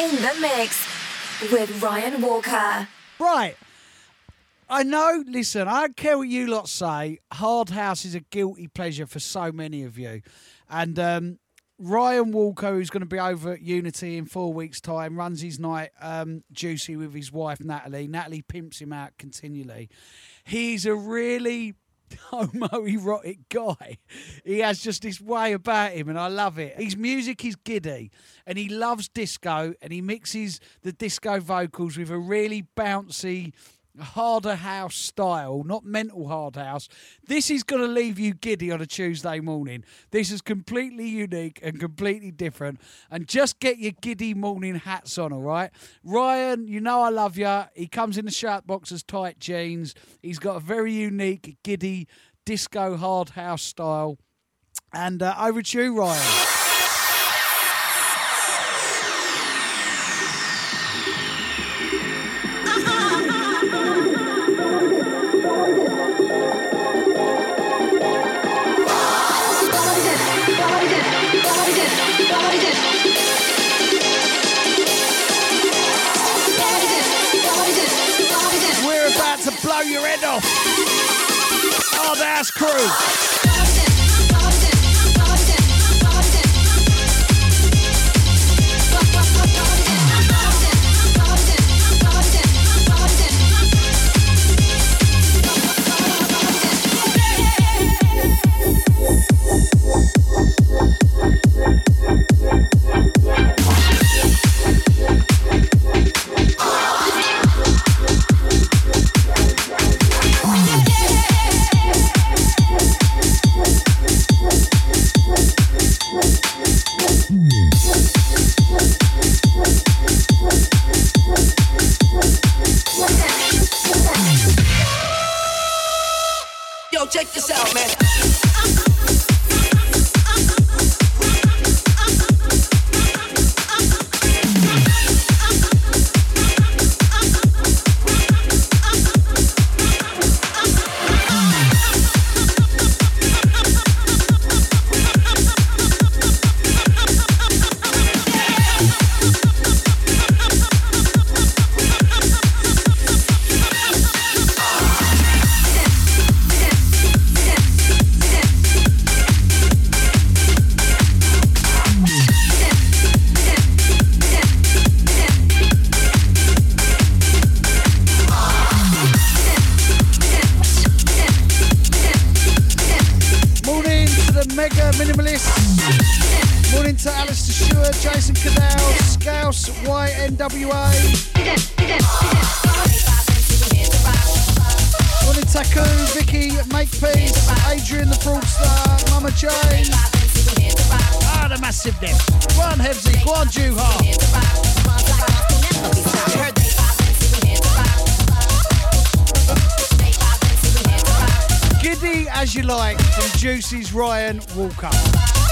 In the mix with Ryan Walker. Right. I know, listen, I don't care what you lot say. Hard House is a guilty pleasure for so many of you. And um, Ryan Walker, who's going to be over at Unity in four weeks' time, runs his night um, juicy with his wife, Natalie. Natalie pimps him out continually. He's a really homoerotic guy. He has just this way about him, and I love it. His music is giddy, and he loves disco, and he mixes the disco vocals with a really bouncy harder house style, not mental hard house. This is going to leave you giddy on a Tuesday morning. This is completely unique and completely different. And just get your giddy morning hats on, all right? Ryan, you know I love you. He comes in the shirt boxes, tight jeans. He's got a very unique, giddy, disco hard house style. And uh, over to you, Ryan. Your head off. Oh, that's crew. NWA. Morning Taku, Vicky, Makepeace, Adrian the Fraudster, Mama Jane. Ah, the massive them. One Hevzy, Guan Juha. Giddy as you like from Juicy's Ryan Walker.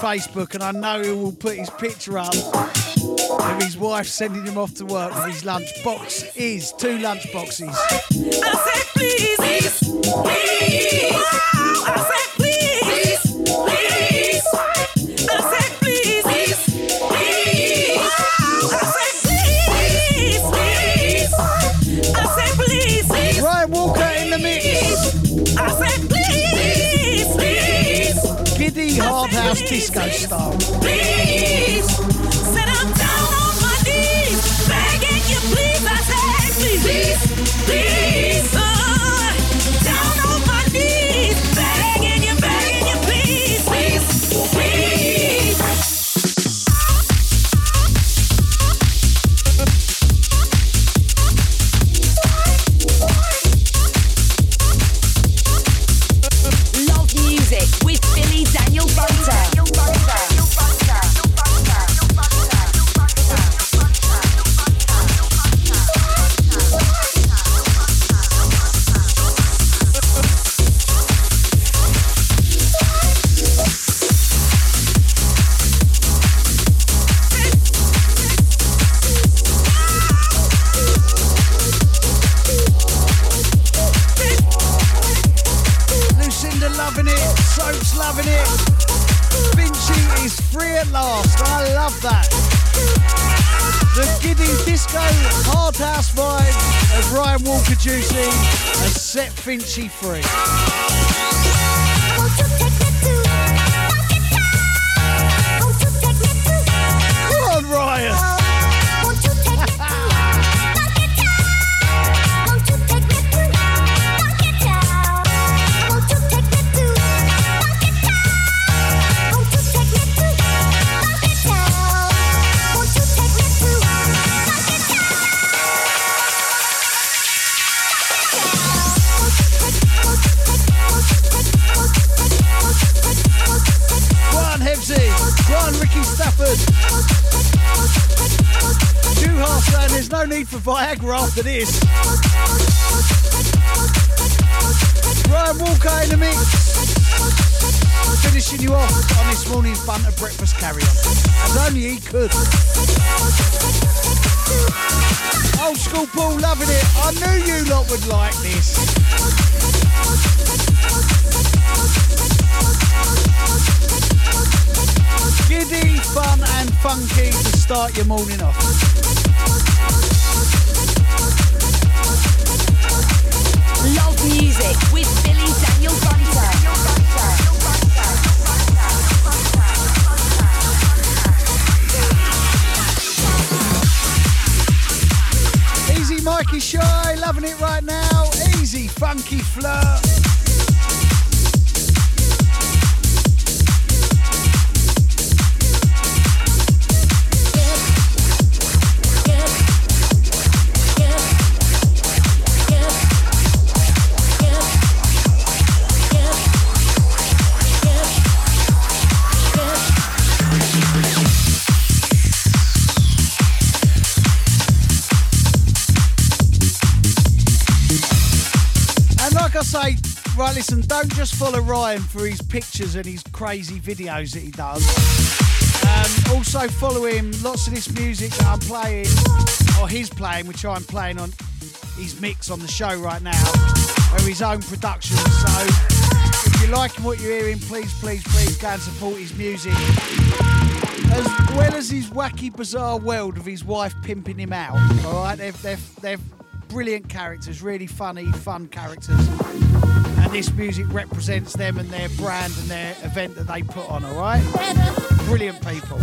Facebook, and I know he will put his picture up of his wife sending him off to work with his lunch box is two lunch boxes. I said, please, please, please. Said, hard house disco style. Please, I'm down on my knees, begging you, please. I said, please, please. Finchy free. Viagra after this. Ryan Walker in the mix. Finishing you off on this morning's bunter breakfast carry on. As only he could. Old school Paul loving it. I knew you lot would like this. Giddy, fun and funky to start your morning off. Mikey Shy, loving it right now. Easy funky flirt. Listen, don't just follow Ryan for his pictures and his crazy videos that he does. Um, also follow him. Lots of this music that I'm playing, or he's playing, which I'm playing on his mix on the show right now, are his own productions. So if you're liking what you're hearing, please, please, please go and support his music. As well as his wacky, bizarre world of his wife pimping him out. All right, they're, they're, they're brilliant characters, really funny, fun characters. And this music represents them and their brand and their event that they put on, all right? Brilliant people.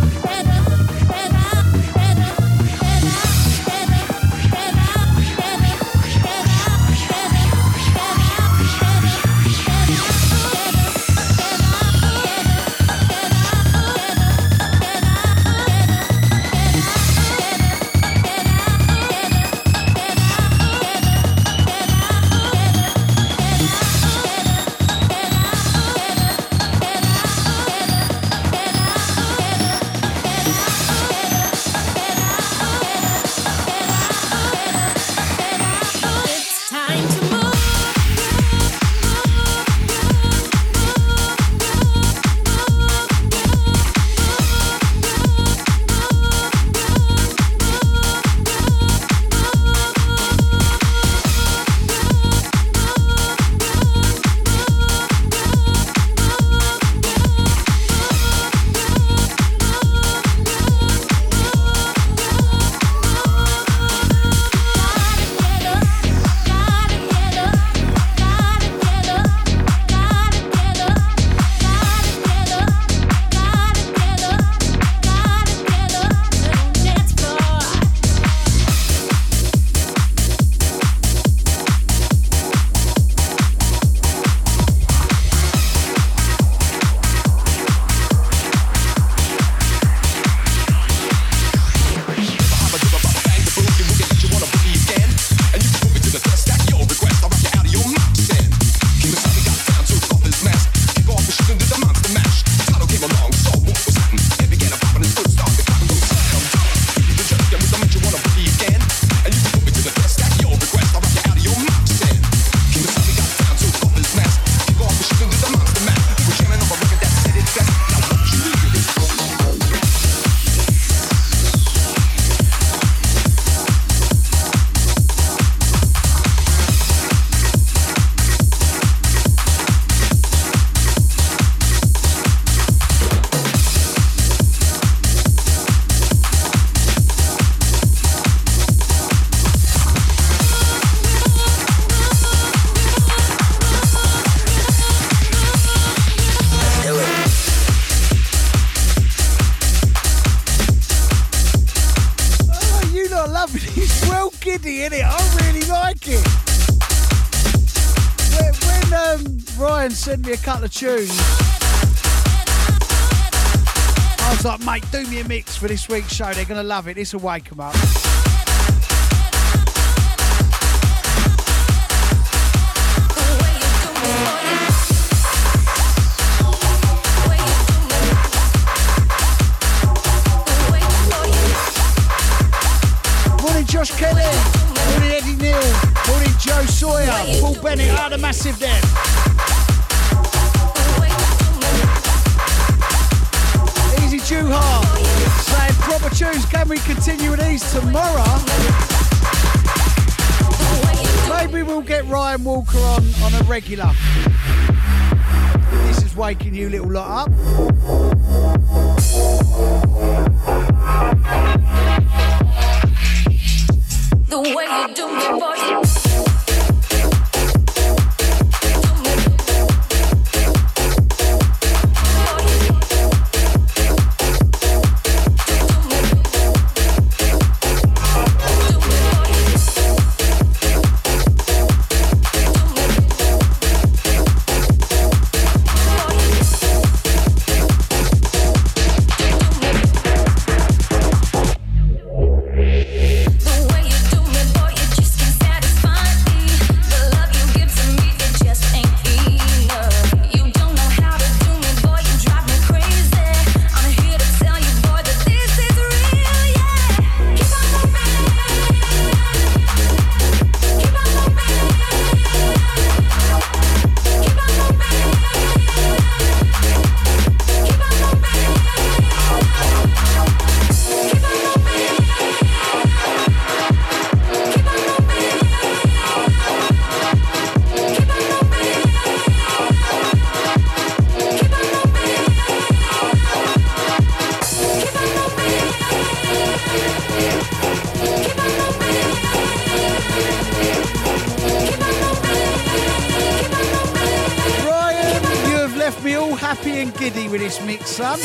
Tunes. I was like, mate, do me a mix for this week's show. They're going to love it. This will wake them up. Josh Kelly. Morning, Eddie Neal. Morning, Joe Sawyer. Paul Bennett. Ah, the massive then. Easy Juha. Saying proper tunes. Can we continue these tomorrow? Maybe we'll get Ryan Walker on on a regular. This is waking you little lot up. The way you do me, boy. And giddy with this mix, son.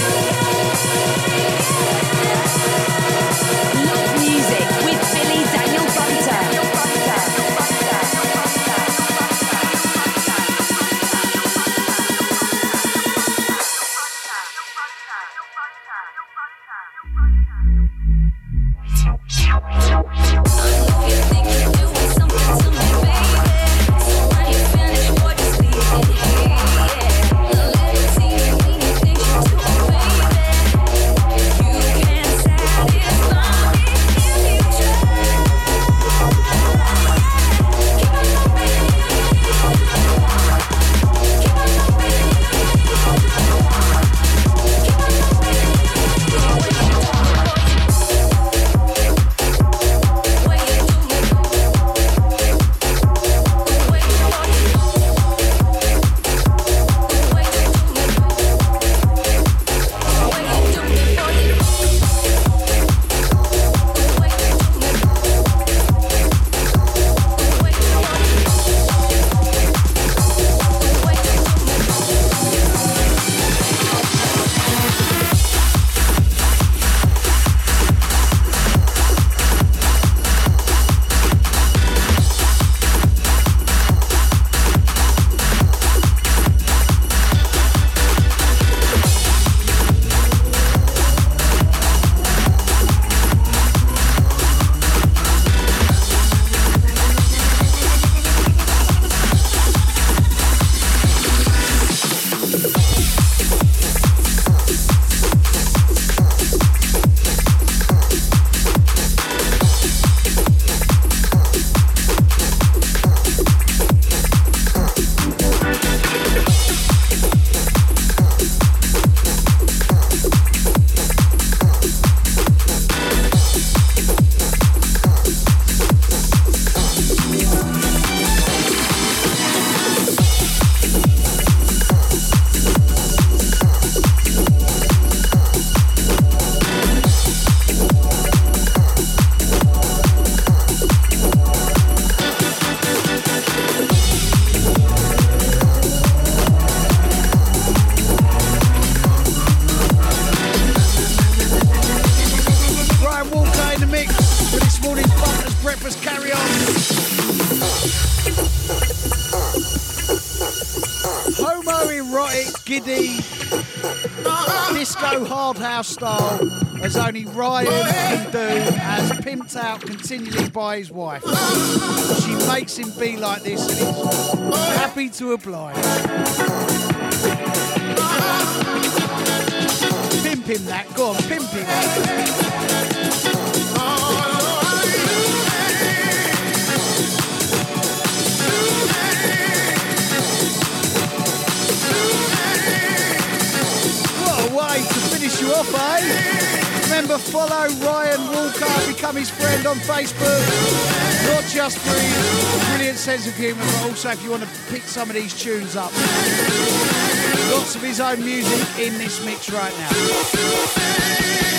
House style as only Ryan can do, as pimped out continually by his wife. She makes him be like this and he's happy to oblige. Pimp him that, go on, pimp him. Follow Ryan Walker, become his friend on Facebook. Not just for his brilliant sense of humour, but also if you want to pick some of these tunes up. Lots of his own music in this mix right now.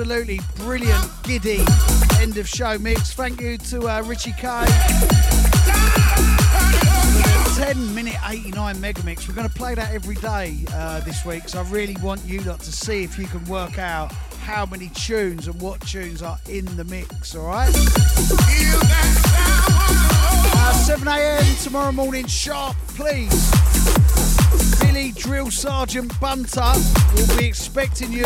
Absolutely brilliant, giddy end of show mix. Thank you to uh, Richie K. 10 minute 89 mega mix. We're going to play that every day uh, this week, so I really want you lot to see if you can work out how many tunes and what tunes are in the mix, all right? Uh, 7 a.m. tomorrow morning, sharp, please. Billy Drill Sergeant Bunter will be expecting you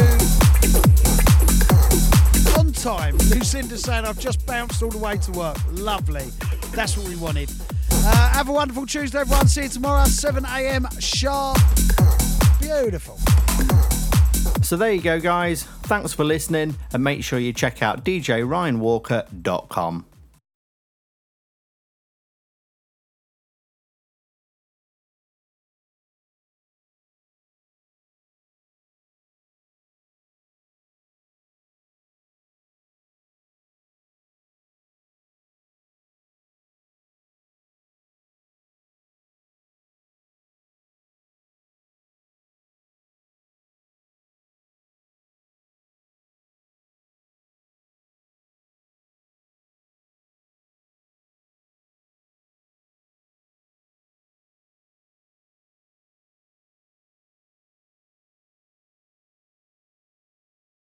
time. Lucinda saying, I've just bounced all the way to work. Lovely. That's what we wanted. Uh, have a wonderful Tuesday, everyone. See you tomorrow, 7 a.m. sharp. Beautiful. So there you go, guys. Thanks for listening, and make sure you check out djryanwalker.com.